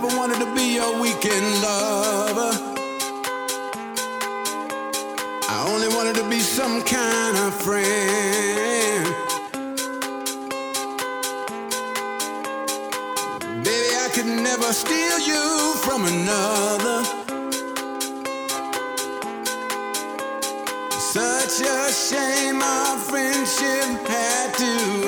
Never wanted to be your weekend lover. I only wanted to be some kind of friend. Baby, I could never steal you from another. Such a shame our friendship had to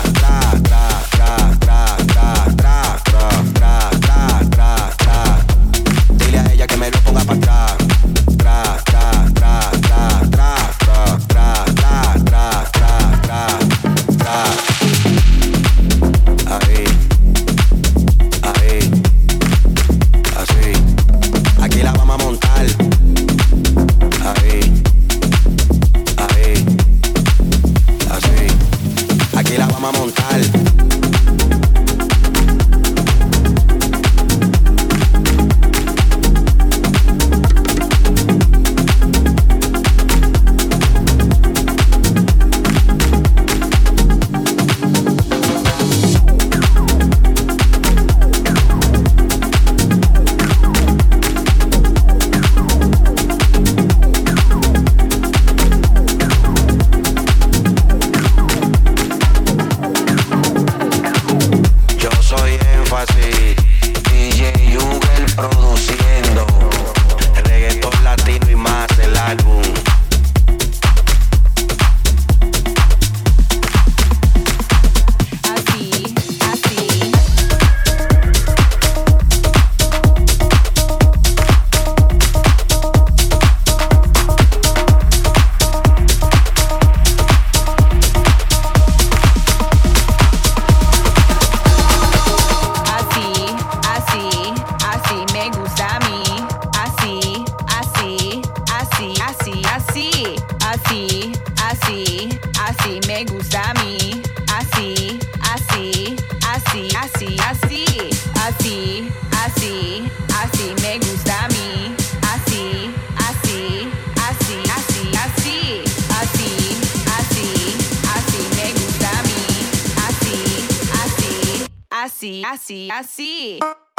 Bye.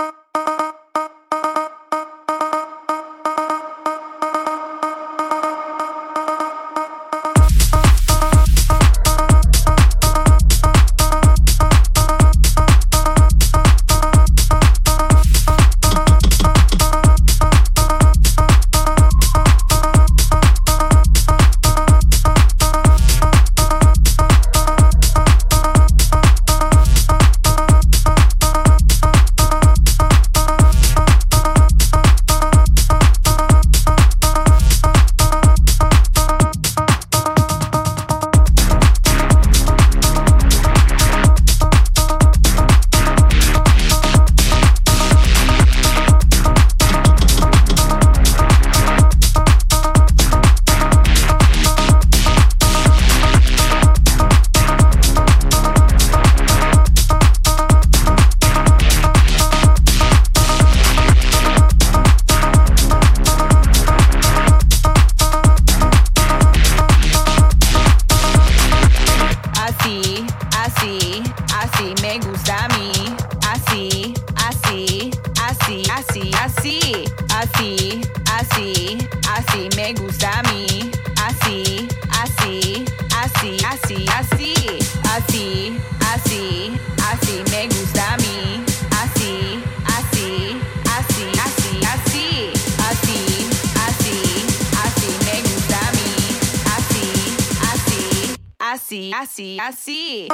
Así, así, así.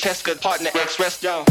Francesca, partner, express, yo.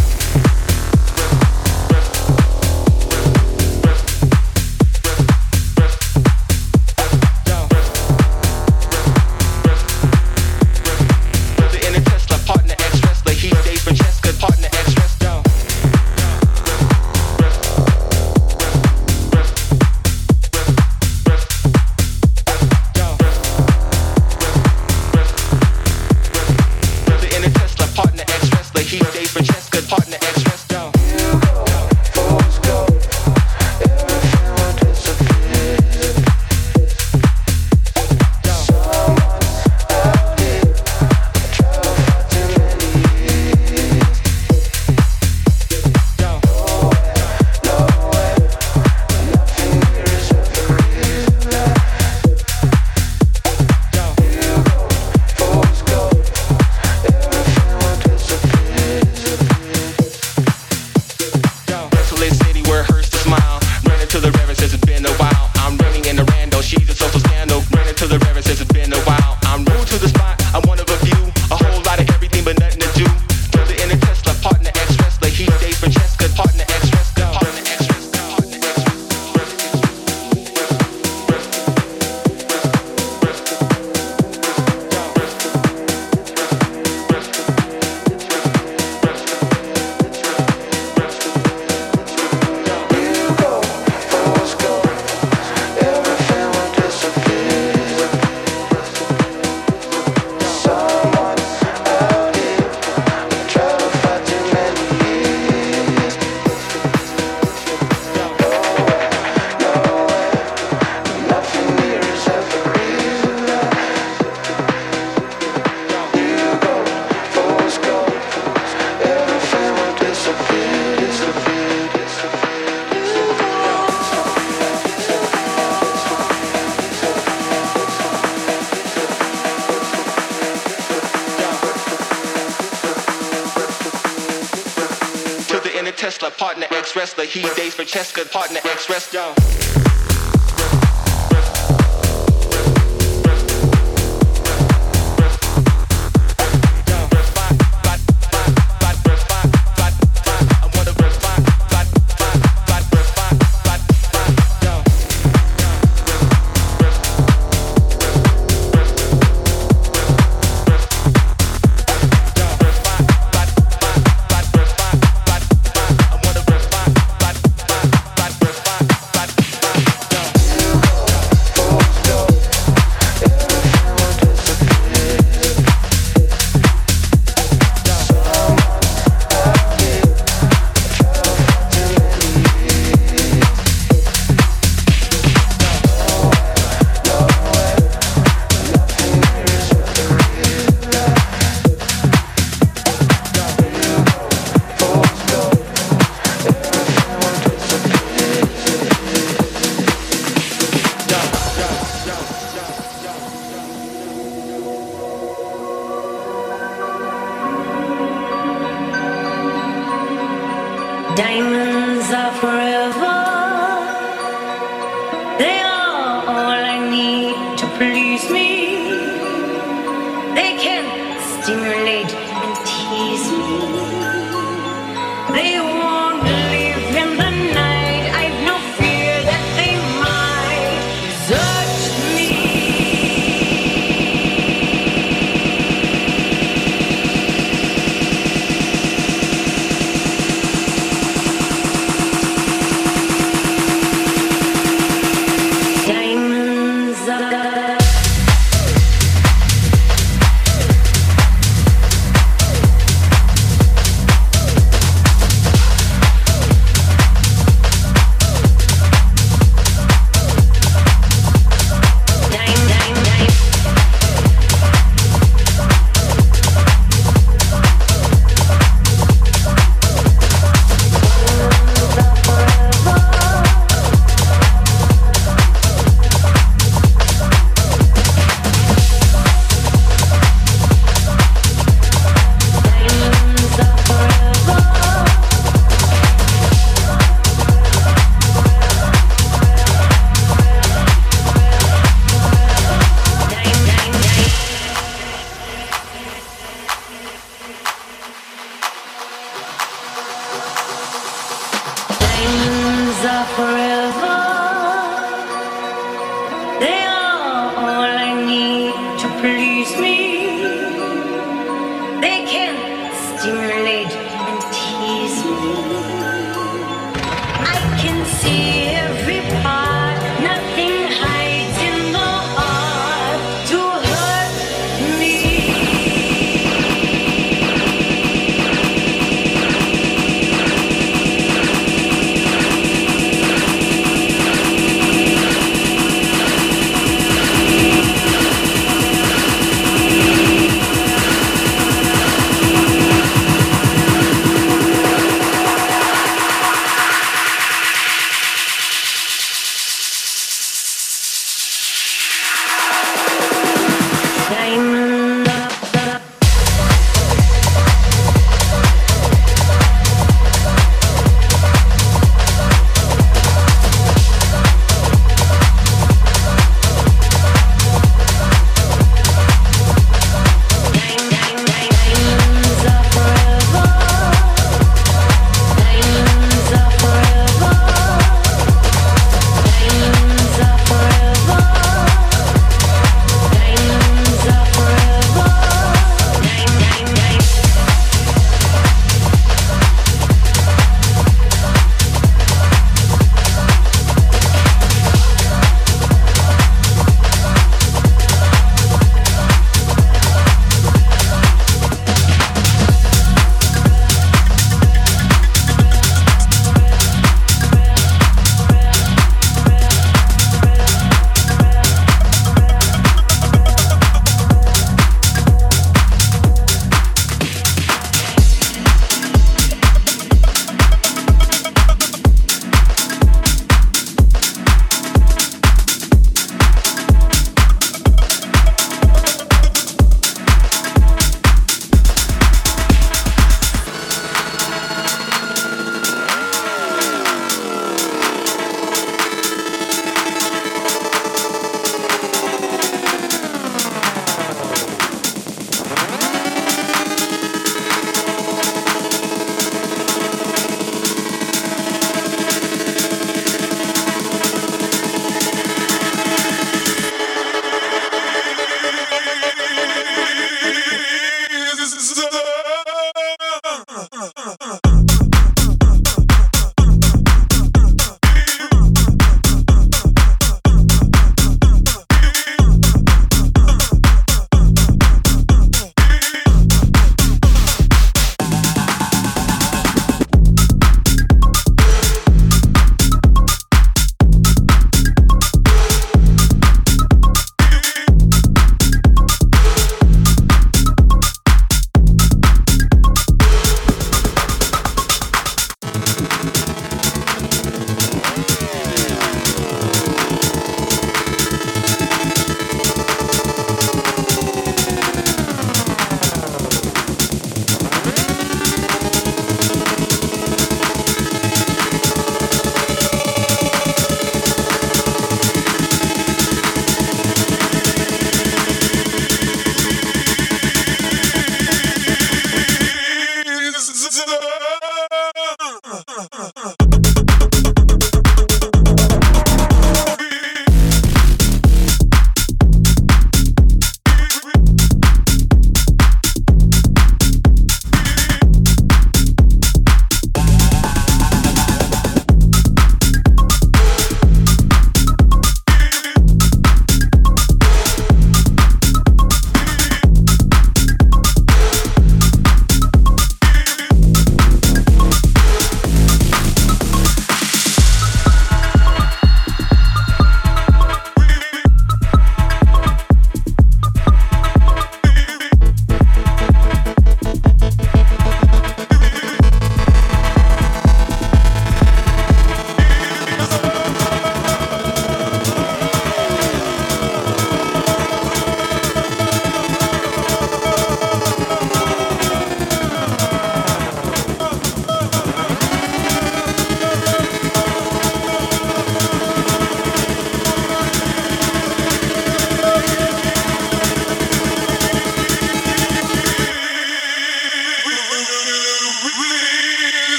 the He dates for Cheska, partner, ex-wrestler. And tease me. I can see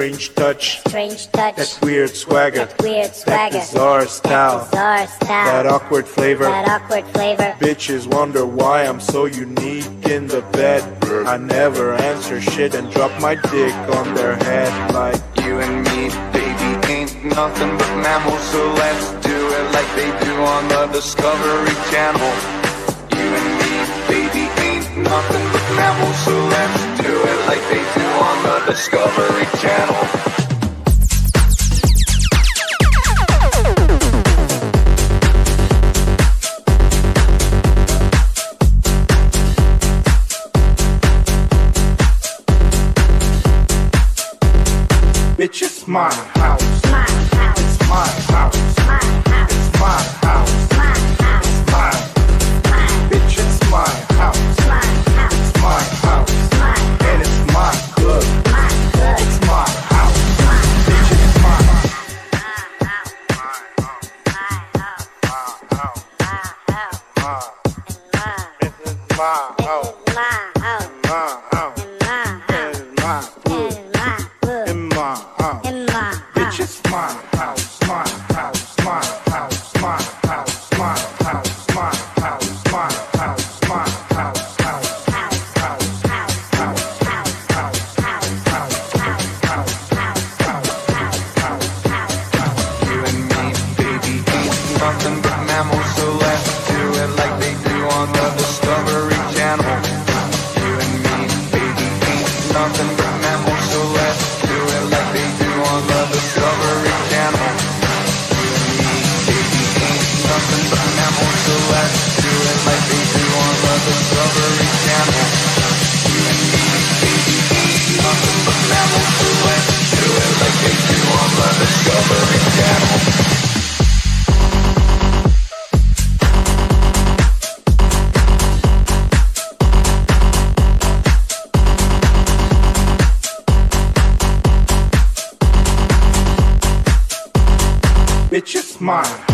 Strange touch. Strange touch. That weird swagger. That weird swagger. That bizarre style. That bizarre style. That awkward flavor. That awkward flavor. Bitches wonder why I'm so unique in the bed. I never answer shit and drop my dick on their head like you and me, baby, ain't nothing but mammals. So let's do it like they do on the Discovery Channel. You and me, baby, ain't nothing but mammals. So let's do it like they do on the Discovery Channel. Bitch, it's my house. mine.